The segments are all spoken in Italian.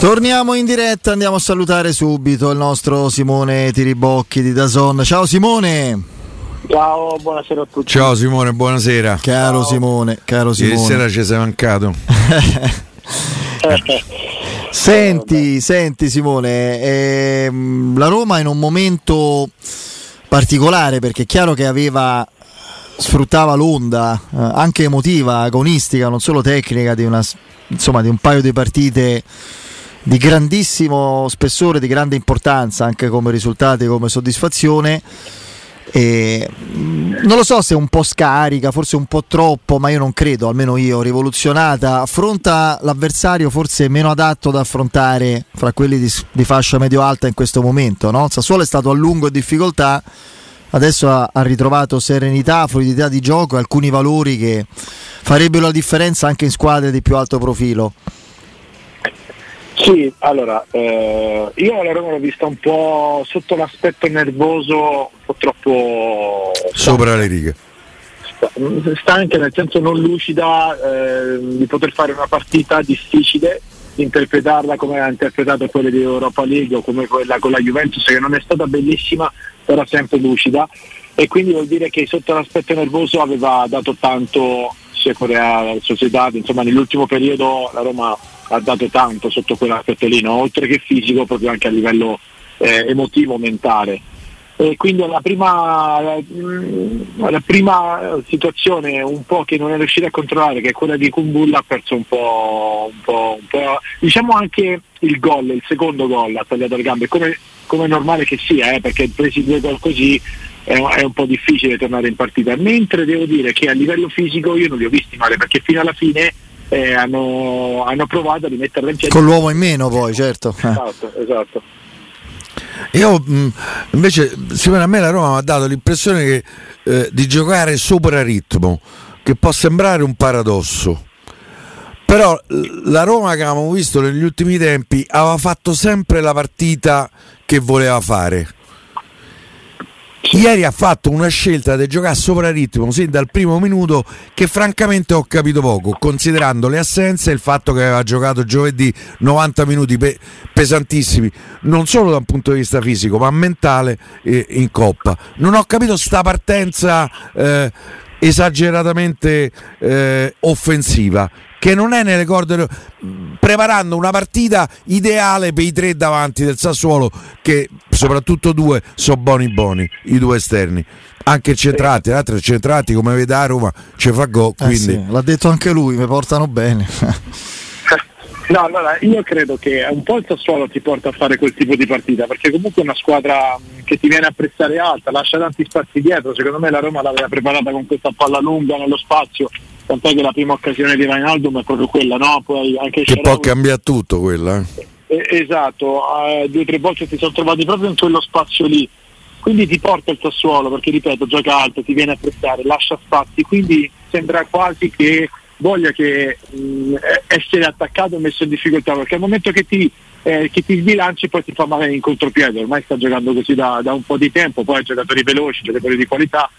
Torniamo in diretta, andiamo a salutare subito il nostro Simone Tiribocchi di Dazon. Ciao Simone! Ciao, buonasera a tutti. Ciao Simone, buonasera. Caro Ciao. Simone, caro Simone. Ieri sera ci sei mancato. Senti, senti Simone, ehm, la Roma in un momento particolare perché è chiaro che aveva sfruttava l'onda eh, anche emotiva, agonistica, non solo tecnica di una insomma di un paio di partite di grandissimo spessore, di grande importanza anche come risultati, come soddisfazione. E, mh, non lo so se è un po' scarica, forse un po' troppo, ma io non credo, almeno io, rivoluzionata. Affronta l'avversario forse meno adatto da affrontare fra quelli di, di fascia medio-alta in questo momento. No? Sassuolo è stato a lungo in difficoltà, adesso ha, ha ritrovato serenità, fluidità di gioco e alcuni valori che farebbero la differenza anche in squadre di più alto profilo. Sì, allora, eh, io la Roma l'ho vista un po' sotto l'aspetto nervoso, un po' troppo Sopra le righe. sta- stanca, nel senso non lucida, eh, di poter fare una partita difficile, interpretarla come ha interpretato quelle di Europa League o come quella con la Juventus, che non è stata bellissima, però sempre lucida. E quindi vuol dire che sotto l'aspetto nervoso aveva dato tanto sia Corea Società, insomma nell'ultimo periodo la Roma ha dato tanto sotto quell'aspetto lì, no? oltre che fisico, proprio anche a livello eh, emotivo, mentale. E quindi la prima, la, mm, la prima situazione un po' che non è riuscita a controllare, che è quella di Kumbulla, ha perso un po', un po', un po', diciamo anche il gol, il secondo gol ha tagliato le gambe, come, come è normale che sia, eh, perché presi due gol così è, è un po' difficile tornare in partita, mentre devo dire che a livello fisico io non li ho visti male, perché fino alla fine eh, hanno, hanno provato a rimetterla in piedi. Con l'uomo in meno poi, certo. Eh. Esatto, esatto. Io mh, invece, Simone, a me la Roma mi ha dato l'impressione che, eh, di giocare sopra ritmo, che può sembrare un paradosso. Però la Roma che avevamo visto negli ultimi tempi aveva fatto sempre la partita che voleva fare. Ieri ha fatto una scelta di giocare sopra ritmo sin dal primo minuto che francamente ho capito poco, considerando le assenze e il fatto che aveva giocato giovedì 90 minuti pe- pesantissimi, non solo da un punto di vista fisico ma mentale eh, in coppa. Non ho capito sta partenza eh, esageratamente eh, offensiva che non è nelle corde preparando una partita ideale per i tre davanti del Sassuolo che soprattutto due sono buoni buoni i due esterni anche centrati, l'altro centrati come vede a Roma ci fa go Eh quindi sì, l'ha detto anche lui, mi portano bene. No, allora io credo che un po' il Sassuolo ti porta a fare quel tipo di partita, perché comunque è una squadra mh, che ti viene a prestare alta, lascia tanti spazi dietro, secondo me la Roma l'aveva preparata con questa palla lunga nello spazio, tant'è che la prima occasione di Wijnaldum è proprio quella, no? Poi anche che può cambiare tutto quella eh. Esatto, eh, due o tre volte ti sono trovati proprio in quello spazio lì. Quindi ti porta il Sassuolo, perché ripeto, gioca alto, ti viene a prestare, lascia spazi, quindi sembra quasi che voglia che mh, essere attaccato e messo in difficoltà, perché al momento che ti, eh, che ti sbilanci poi ti fa male in contropiede, ormai sta giocando così da, da un po' di tempo, poi giocatori veloci, giocatori di qualità.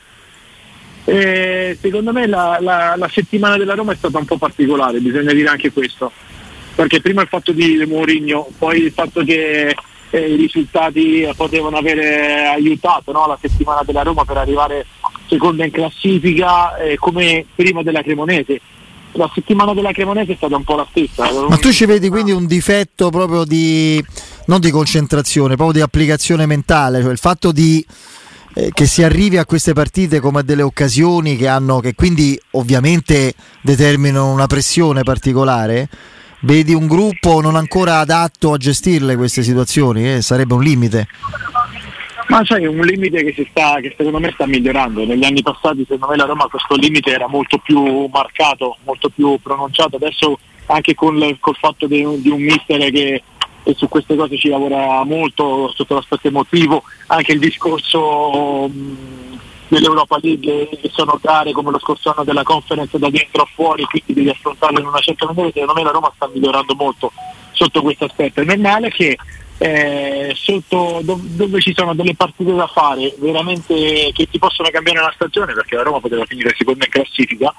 E secondo me la, la- la settimana della Roma è stata un po' particolare, bisogna dire anche questo perché prima il fatto di Mourinho, poi il fatto che eh, i risultati potevano avere aiutato no, la settimana della Roma per arrivare seconda in classifica eh, come prima della Cremonese. La settimana della Cremonese è stata un po' la stessa. Ma tu ci vedi quindi un difetto proprio di non di concentrazione, proprio di applicazione mentale, cioè il fatto di eh, che si arrivi a queste partite come a delle occasioni che hanno che quindi ovviamente determinano una pressione particolare. Vedi un gruppo non ancora adatto a gestirle queste situazioni, eh, sarebbe un limite. Ma c'è un limite che, sta, che secondo me sta migliorando. Negli anni passati secondo me la Roma questo limite era molto più marcato, molto più pronunciato. Adesso anche col, col fatto di, di un mister che, che su queste cose ci lavora molto sotto l'aspetto emotivo, anche il discorso mh, dell'Europa League che sono gare come lo scorso anno della conference da dentro a fuori, quindi devi affrontarle in una certa maniera, secondo me la Roma sta migliorando molto sotto questo aspetto. È normale che eh, sotto dov- dove ci sono delle partite da fare veramente che ti possono cambiare una stagione perché la Roma poteva finire seconda in classifica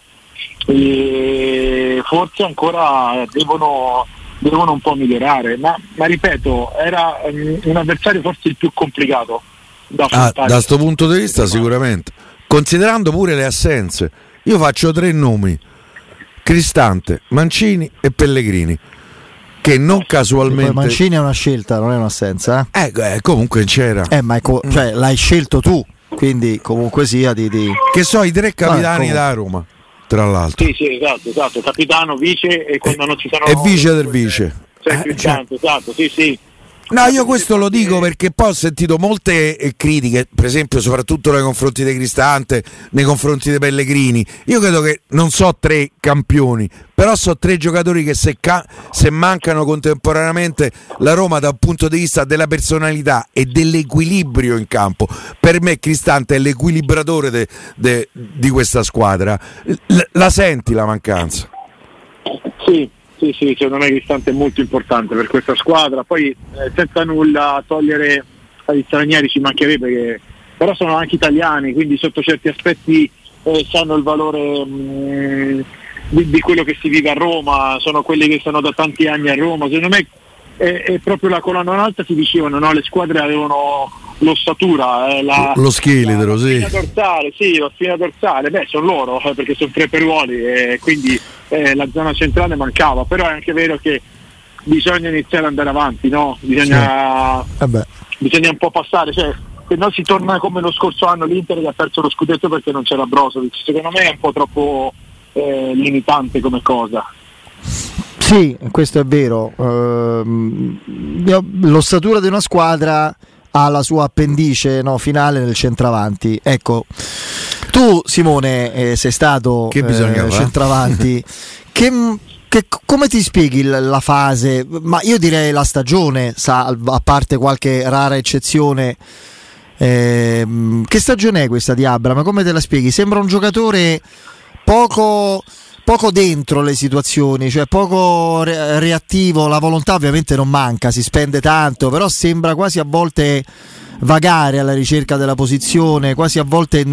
e forse ancora devono devono un po' migliorare, ma, ma ripeto, era um, un avversario forse il più complicato da ah, da questo punto di vista sicuramente, considerando pure le assenze, io faccio tre nomi, Cristante, Mancini e Pellegrini che non casualmente. Mancini è una scelta, non è un'assenza. Eh, eh, eh comunque c'era. Eh, ma co- cioè, l'hai scelto tu, quindi comunque sia di. di... Che so, i tre capitani no, da Roma, tra l'altro. Sì, sì, esatto, esatto. Capitano, vice e quando eh, non ci sono. E vice del vice. Cioè, eh, cioè... esatto, sì, sì. No, io questo lo dico perché poi ho sentito molte eh, critiche, per esempio, soprattutto nei confronti di Cristante, nei confronti dei Pellegrini. Io credo che non so tre campioni, però so tre giocatori che se, ca- se mancano contemporaneamente la Roma dal punto di vista della personalità e dell'equilibrio in campo, per me Cristante è l'equilibratore de- de- di questa squadra. L- la senti la mancanza? Sì, sì, sì, secondo me Cristante è molto importante per questa squadra. Poi eh, senza nulla togliere agli stranieri ci mancherebbe, che, però sono anche italiani, quindi sotto certi aspetti eh, sanno il valore mh, mm, di, di, quello che si vive a Roma, sono quelli che sono da tanti anni a Roma. Secondo me è, è proprio la colonna alta si dicevano, no? le squadre avevano l'ossatura, eh, la, lo scheletro, la, la sì. dorsale, sì, la spina dorsale, beh sono loro eh, perché sono tre peruoli e quindi eh, la zona centrale mancava, però è anche vero che bisogna iniziare ad andare avanti, no? bisogna, sì. Eh bisogna un po' passare, cioè, se no si torna come lo scorso anno l'Inter che ha perso lo scudetto perché non c'era Brozovic, secondo me è un po' troppo eh, limitante come cosa. Sì, questo è vero. Uh, l'ossatura di una squadra ha la sua appendice no, finale nel centravanti. Ecco, tu Simone eh, sei stato eh, centravanti. che, che, come ti spieghi la fase? Ma io direi la stagione, a parte qualche rara eccezione. Eh, che stagione è questa di Abram? Come te la spieghi? Sembra un giocatore poco poco dentro le situazioni, cioè poco re- reattivo, la volontà ovviamente non manca, si spende tanto, però sembra quasi a volte vagare alla ricerca della posizione, quasi a volte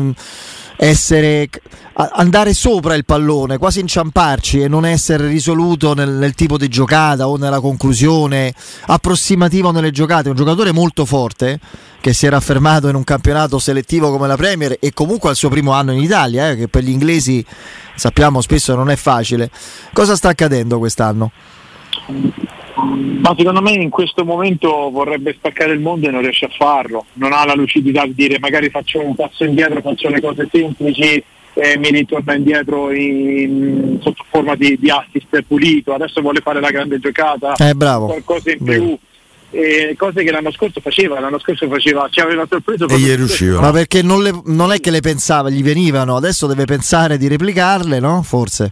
essere andare sopra il pallone, quasi inciamparci e non essere risoluto nel, nel, tipo di giocata o nella conclusione, approssimativo nelle giocate. Un giocatore molto forte che si era affermato in un campionato selettivo come la Premier e comunque al suo primo anno in Italia, eh, che per gli inglesi sappiamo spesso non è facile. Cosa sta accadendo quest'anno? Ma secondo me in questo momento vorrebbe spaccare il mondo e non riesce a farlo, non ha la lucidità di dire magari faccio un passo indietro, faccio le cose semplici e mi ritorna indietro in, sotto forma di, di assist pulito, adesso vuole fare la grande giocata, eh, bravo. qualcosa in più. Eh, cose che l'anno scorso faceva, l'anno scorso faceva, ci aveva sorpreso e gli riusciva. Ma perché non, le, non, è che le pensava, gli venivano, adesso deve pensare di replicarle, no? Forse.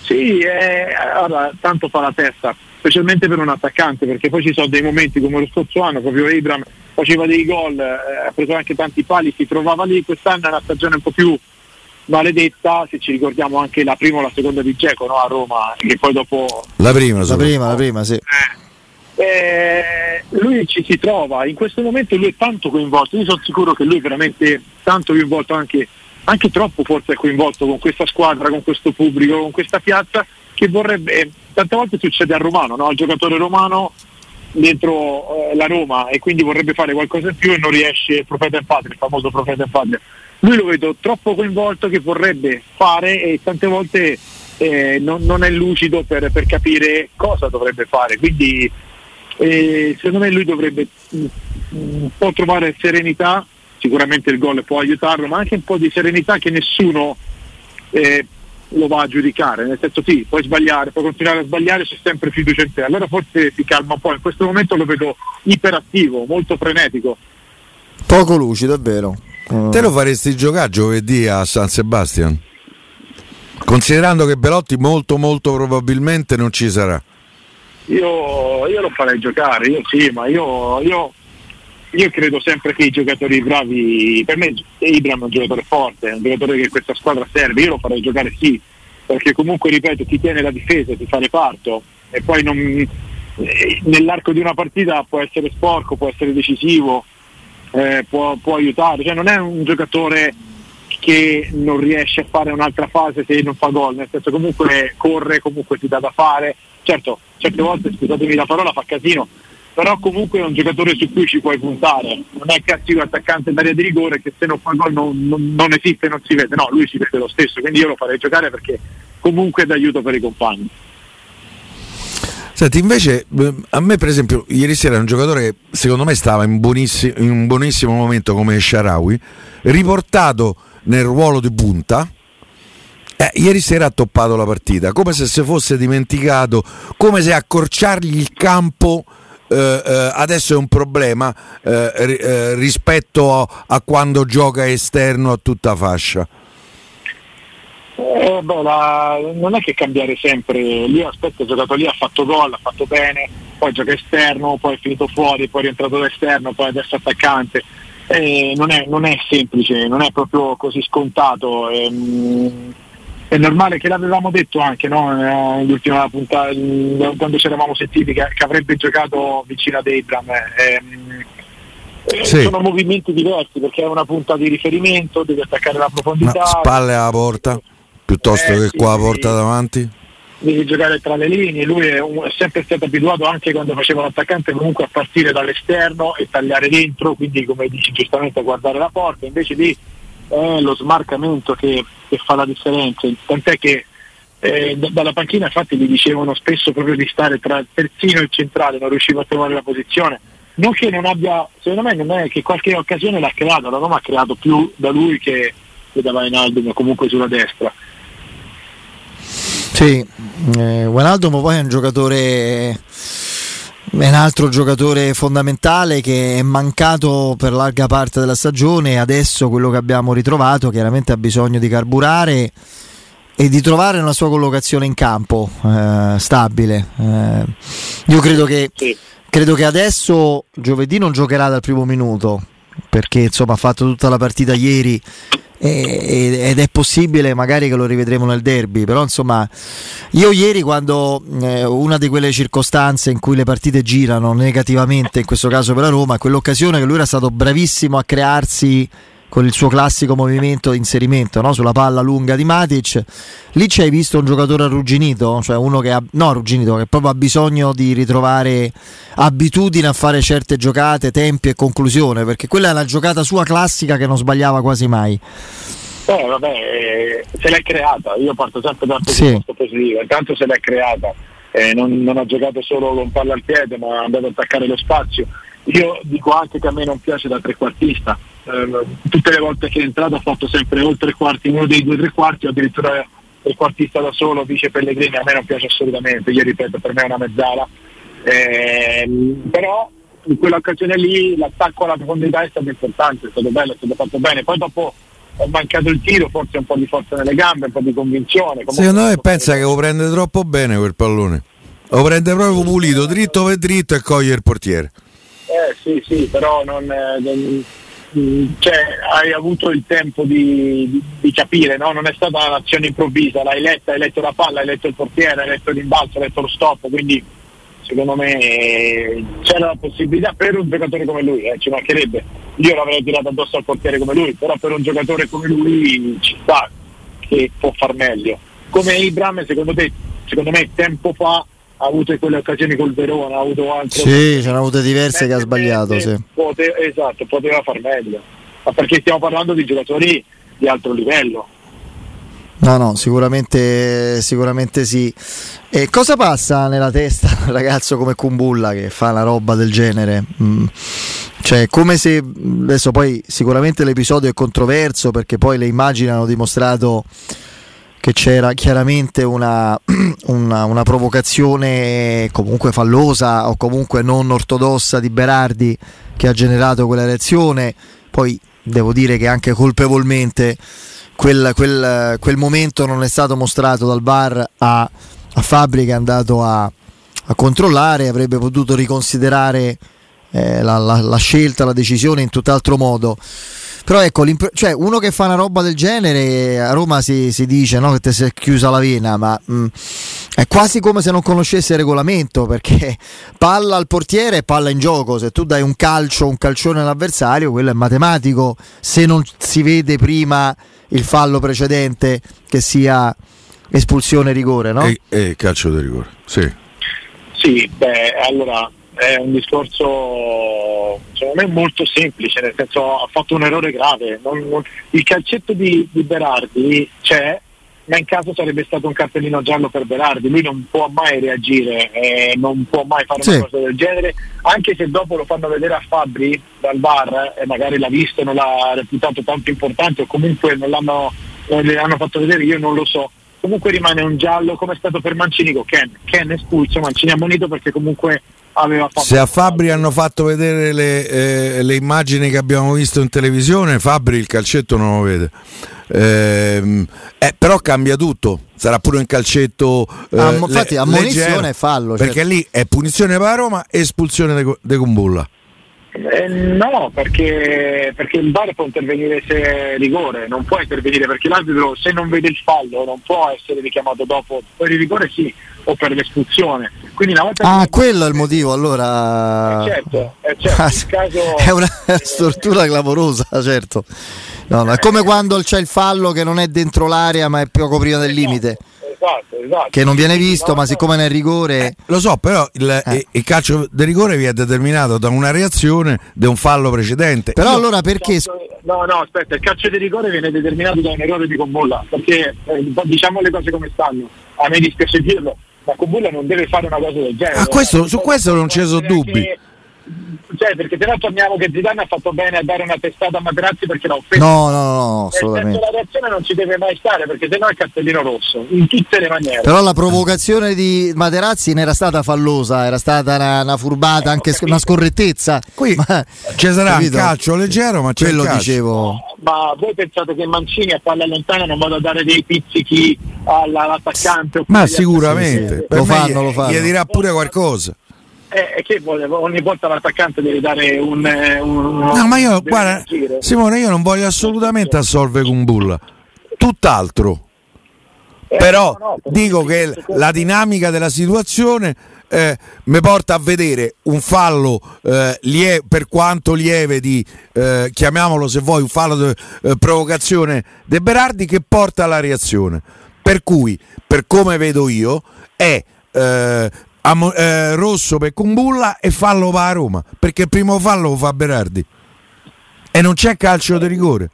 Sì, eh, allora, tanto fa la testa specialmente per un attaccante, perché poi ci sono dei momenti come lo scorso anno, proprio Abram faceva dei gol, eh, ha preso anche tanti pali, si trovava lì, quest'anno è una stagione un po' più maledetta, se ci ricordiamo anche la prima o la seconda di Geco no? a Roma, che poi dopo... La prima, la prima, la prima, sì. Eh, eh, lui ci si trova, in questo momento lui è tanto coinvolto, io sono sicuro che lui è veramente tanto coinvolto anche, anche troppo forse è coinvolto con questa squadra, con questo pubblico, con questa piazza che vorrebbe, tante volte succede al romano, no? al giocatore romano dentro eh, la Roma e quindi vorrebbe fare qualcosa in più e non riesce, profeta in patria, il famoso profeta in patria. Lui lo vedo troppo coinvolto che vorrebbe fare e tante volte eh, non, non, è lucido per, per, capire cosa dovrebbe fare. Quindi eh, secondo me lui dovrebbe un mm, po' trovare serenità, sicuramente il gol può aiutarlo, ma anche un po' di serenità che nessuno eh, lo va a giudicare, nel senso sì, puoi sbagliare, puoi continuare a sbagliare, c'è sempre fiducia in te, allora forse si calma un po', in questo momento lo vedo iperattivo, molto frenetico. Poco lucido, è vero. Uh. Te lo faresti giocare giovedì a San Sebastian? Considerando che Belotti molto molto probabilmente non ci sarà. Io, io lo farei giocare, io sì, ma io, io io credo sempre che i giocatori bravi, per me Ibram è un giocatore forte, è un giocatore che questa squadra serve, io lo farei giocare sì, perché comunque ripeto ti tiene la difesa, ti fa reparto e poi non, eh, nell'arco di una partita può essere sporco, può essere decisivo, eh, può, può, aiutare, cioè non è un giocatore che non riesce a fare un'altra fase se non fa gol, nel senso comunque corre, comunque ti dà da fare, certo certe volte scusatemi la parola fa casino però comunque è un giocatore su cui ci puoi puntare. Non è classico attaccante d'area di rigore che se non fa gol non, non, non esiste non si vede. No lui si vede lo stesso quindi io lo farei giocare perché comunque è d'aiuto per i compagni. Senti, invece a me per esempio ieri sera un giocatore che secondo me stava in, buonissimo, in un buonissimo momento come Sharawi, riportato nel ruolo di punta, eh, ieri sera ha toppato la partita, come se si fosse dimenticato, come se accorciargli il campo eh, eh, adesso è un problema eh, eh, rispetto a, a quando gioca esterno a tutta fascia. Eh, beh, la, non è che cambiare sempre, lì aspetta, ha giocato lì, ha fatto gol, ha fatto bene, poi gioca esterno, poi è finito fuori, poi è rientrato da esterno, poi adesso attaccante. Non, è, non, è, semplice, non è proprio così scontato. Ehm, è normale che l'avevamo detto anche no? nell'ultima puntata, quando ci eravamo sentiti, che, che avrebbe giocato vicino ad Abram. Ehm, sì. Sono movimenti diversi perché è una punta di riferimento, devi attaccare la profondità. No, spalle alla porta piuttosto eh, che sì, qua porta davanti? Devi giocare tra le linee, lui è, un, è, sempre stato abituato anche quando faceva l'attaccante comunque a partire dall'esterno e tagliare dentro, quindi come dici giustamente a guardare la porta, invece lì è lo smarcamento che, che fa la differenza, tant'è che eh, dalla panchina infatti gli dicevano spesso proprio di stare tra il terzino e il centrale, non riusciva a trovare la posizione. Non che non abbia, secondo me non è che qualche occasione l'ha creata, la Roma ha creato più da lui che, che da Vainaldum comunque sulla destra. Sì, eh, Wijnaldum poi è un giocatore è un altro giocatore fondamentale che è mancato per larga parte della stagione adesso quello che abbiamo ritrovato chiaramente ha bisogno di carburare e di trovare una sua collocazione in campo eh, stabile. Eh, io credo che, credo che adesso giovedì non giocherà dal primo minuto perché insomma ha fatto tutta la partita ieri ed è possibile magari che lo rivedremo nel derby però insomma io ieri quando eh, una di quelle circostanze in cui le partite girano negativamente in questo caso per la Roma quell'occasione che lui era stato bravissimo a crearsi con il suo classico movimento di inserimento no? sulla palla lunga di Matic. Lì ci hai visto un giocatore arrugginito, cioè uno che ha, no, arrugginito, che proprio ha bisogno di ritrovare abitudine a fare certe giocate, tempi e conclusione, perché quella è la giocata sua classica che non sbagliava quasi mai. Eh, vabbè, se l'è creata, io parto sempre dal presupposto sì. positivo, intanto se l'è creata, eh, non, non ha giocato solo con palla al piede, ma ha andato ad attaccare lo spazio. Io dico anche che a me non piace da trequartista, eh, tutte le volte che è entrato ha fatto sempre o tre quarti, uno dei due tre quarti o addirittura il quartista da solo, vice Pellegrini, a me non piace assolutamente, io ripeto, per me è una mezzala. Eh, però in quell'occasione lì l'attacco alla profondità è stato importante, è stato bello, è stato fatto bene. Poi dopo è mancato il tiro, forse un po' di forza nelle gambe, un po' di convinzione. Secondo me pensa che lo prende troppo bene quel pallone. Lo prende proprio pulito, dritto per dritto e coglie il portiere. Eh sì, sì, però non, non cioè, hai avuto il tempo di, di, di capire, no? non è stata un'azione improvvisa, l'hai letta, hai letto la palla, hai letto il portiere, hai letto l'imbalzo, hai letto lo stop, quindi secondo me c'era la possibilità per un giocatore come lui, eh, ci mancherebbe. Io l'avrei tirato addosso al portiere come lui, però per un giocatore come lui ci sta che può far meglio. Come Ibram, secondo te, secondo me tempo fa ha avuto quelle occasioni col Verona, ha avuto anche... Sì, ce ne ha avute diverse che ha sbagliato, sì. Pote- esatto, poteva far meglio. Ma perché stiamo parlando di giocatori di alto livello. No, no, sicuramente, sicuramente sì. E cosa passa nella testa un ragazzo come Kumbulla che fa una roba del genere? Mm. Cioè, come se adesso poi sicuramente l'episodio è controverso perché poi le immagini hanno dimostrato che c'era chiaramente una, una, una, provocazione comunque fallosa o comunque non ortodossa di Berardi che ha generato quella reazione. Poi devo dire che anche colpevolmente quel, quel, quel momento non è stato mostrato dal bar a, a Fabri che è andato a, a controllare, avrebbe potuto riconsiderare eh, la, la, la scelta, la decisione in tutt'altro modo però ecco, cioè, uno che fa una roba del genere a Roma si, si dice no, che ti si è chiusa la vena, ma mh, mm, è quasi come se non conoscesse il regolamento perché palla al portiere e palla in gioco. Se tu dai un calcio, un calcione all'avversario, quello è matematico. Se non si vede prima il fallo precedente che sia espulsione rigore, no? E, e calcio di rigore, sì. Sì, beh, allora è un discorso secondo me molto semplice, nel senso ha fatto un errore grave. Non, non, il calcetto di, di Berardi c'è, ma in caso sarebbe stato un cartellino giallo per Berardi, lui non può mai reagire, eh, non può mai fare una cosa del genere, anche se dopo lo fanno vedere a Fabri dal bar e magari l'ha visto e non l'ha reputato tanto importante o comunque non l'hanno, l'hanno fatto vedere, io non lo so. Comunque rimane un giallo come è stato per Mancini con Ken. Ken è espulso, Mancini ha ammonito perché comunque aveva fatto. Se a Fabri hanno fatto vedere le, eh, le, immagini che abbiamo visto in televisione, Fabri il calcetto non lo vede. Eh, eh, però cambia tutto, sarà pure un calcetto. Eh, ah, infatti, ammonizione e fallo. Perché certo. lì è punizione per Roma e espulsione di Kumbulla. Eh, no, perché, perché, il VAR può intervenire se è rigore, non può intervenire perché l'arbitro se non vede il fallo non può essere richiamato dopo, per il rigore sì, o per l'espulsione. Quindi una volta ah, quello è il motivo allora. Eh, certo, è, certo, ah, caso... è una stortura clamorosa, certo. No, no, è come quando c'è il fallo che non è dentro l'area ma è poco prima del limite. Esatto, esatto. Che non viene visto, ma siccome nel rigore. Eh, lo so, però il, eh. il calcio del rigore viene determinato da una reazione di un fallo precedente. Però Io... allora perché. No, no, aspetta, il calcio di rigore viene determinato da un errore di Combolla. Perché eh, diciamo le cose come stanno. A me dispiace dirlo, ma Combolla non deve fare una cosa del genere. Ah, questo, su questo non ci sono dubbi. Che cioè, perché se no torniamo che Zidane ha fatto bene a dare una testata a Materazzi perché l'ha offeso. No, no, no, assolutamente. la reazione non ci deve mai stare perché se no è cartellino rosso, in tutte le maniere. Però la provocazione di Materazzi non era stata fallosa, era stata una, una furbata, eh, anche una scorrettezza. Qui ma, ci sarà capito? un calcio leggero, ma c'è quello dicevo. No, ma voi pensate che Mancini a palla lontana non vada a dare dei pizzichi all'attaccante? Ma sicuramente, lo fanno, lo fanno. Gli dirà pure qualcosa eh, che ogni volta l'attaccante deve dare un, eh, un no ma io guarda Simone io non voglio assolutamente assolvere con Bulla tutt'altro. Eh, però no, no, dico che la dinamica della situazione eh, mi porta a vedere un fallo eh, lie- per quanto lieve di eh, chiamiamolo se vuoi un fallo di provocazione De Berardi che porta alla reazione. Per cui per come vedo io è eh, a, eh, rosso per Kumbulla e fallo va a Roma perché il primo fallo lo fa Berardi. E non c'è calcio di rigore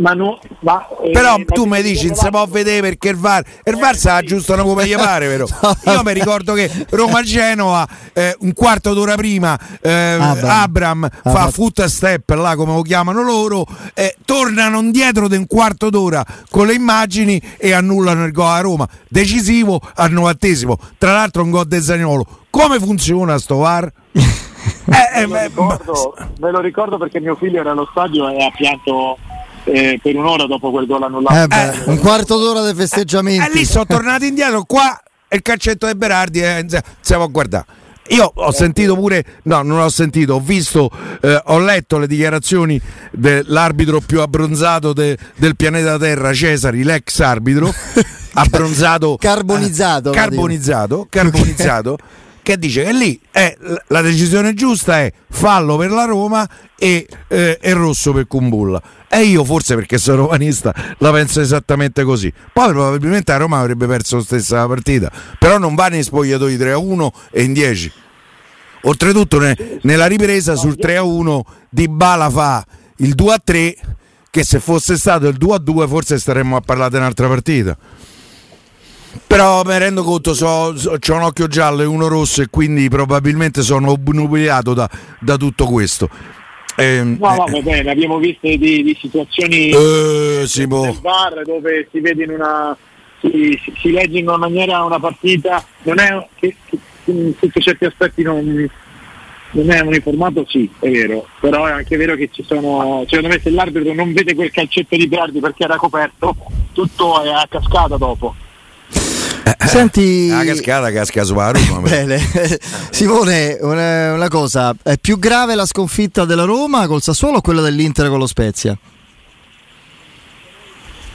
ma no, ma, eh, però tu mi dici non si può vedere perché il VAR il VAR sa aggiustano come gli pare vero? Io mi ricordo che Roma-Genova eh, un quarto d'ora prima eh, Abram, Abram ah, fa foot step là come lo chiamano loro eh, tornano indietro di un quarto d'ora con le immagini e annullano il gol a Roma. Decisivo al novantesimo. Tra l'altro un gol del Zagnolo come funziona sto VAR? Eh, eh, me, lo ricordo, me lo ricordo perché mio figlio era allo stadio e ha pianto eh, per un'ora dopo quel gol annullato. Eh beh, un quarto d'ora dei festeggiamenti. E lì sono tornati indietro qua il calcetto di Berardi eh, stiamo a guardare. Io ho sentito pure, no, non ho sentito, ho visto, eh, ho letto le dichiarazioni dell'arbitro più abbronzato de, del pianeta Terra, Cesari, l'ex arbitro, abbronzato, carbonizzato, eh, carbonizzato, carbonizzato che dice che lì è, la decisione giusta è fallo per la Roma e, eh, e rosso per Kumbulla. E io forse perché sono romanista la penso esattamente così. Poi probabilmente a Roma avrebbe perso la stessa partita, però non va nei spogliatoi 3 a 1 e in 10. Oltretutto ne, nella ripresa sul 3 a 1 Di Bala fa il 2 a 3 che se fosse stato il 2 a 2 forse staremmo a parlare di un'altra partita. Però mi rendo conto, so, so, ho un occhio giallo e uno rosso e quindi probabilmente sono obnubilato da, da tutto questo. Eh, no, no, va bene, abbiamo visto di, di situazioni eh, sì, boh. bar dove si vede in una si, si, si, legge in una maniera una partita, non è che, che in tutti certi aspetti non, non è uniformato, sì, è vero, però è anche vero che ci sono, secondo me se l'arbitro non vede quel calcetto di Berardi perché era coperto, tutto è a cascata dopo. Senti, la cascata casca su Roma. Bene. Simone, una, una, cosa, è più grave la sconfitta della Roma col Sassuolo o quella dell'Inter con lo Spezia?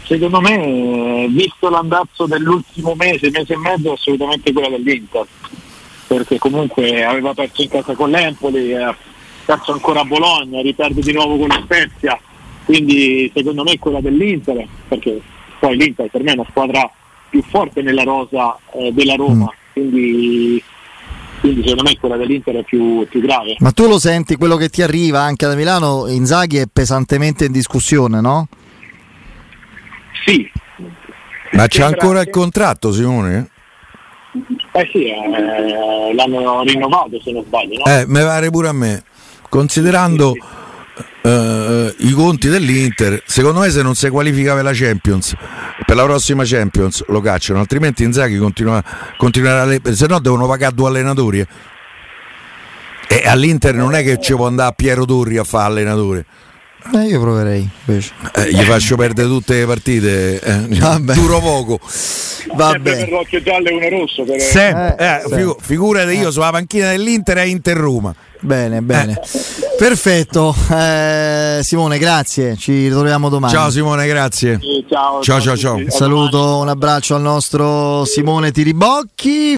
Secondo me, visto l'andazzo dell'ultimo mese, mese e mezzo, assolutamente quella dell'Inter, perché comunque aveva perso in casa con l'Empoli, ha perso ancora a Bologna, riperde di nuovo con lo Spezia, quindi secondo me è quella dell'Inter, perché poi l'Inter per me è una squadra più forte nella rosa eh, della Roma, mm. quindi quindi secondo me quella dell'Inter è più, più grave. Ma tu lo senti, quello che ti arriva anche da Milano, Inzaghi è pesantemente in discussione, no? Sì. Ma c'è ancora il contratto, Simone? Eh sì, eh, l'hanno rinnovato se non sbaglio, no? Eh, mi pare pure a me. Considerando eh, i conti dell'Inter, secondo me se non si qualifica per la Champions, per la prossima Champions lo cacciano, altrimenti Inzaghi continua, continuerà le- se no devono pagare due allenatori. eh. E all'Inter non è che ci può andare Piero Turri a fare allenatore. Eh, io proverei invece. Eh, gli faccio perdere tutte le partite, eh, Vabbè. duro poco. Va Sempre per l'occhio giallo e uno rosso. Per... Sempre, Eh, eh, sì. figu- figurati io sulla panchina dell'Inter e Inter Roma. Bene, bene. Perfetto. Eh, Simone, grazie. Ci ritroviamo domani. Ciao Simone, grazie. Sì, ciao, Ciao, ciao, ciao. A saluto, un abbraccio al nostro Simone Tiribocchi.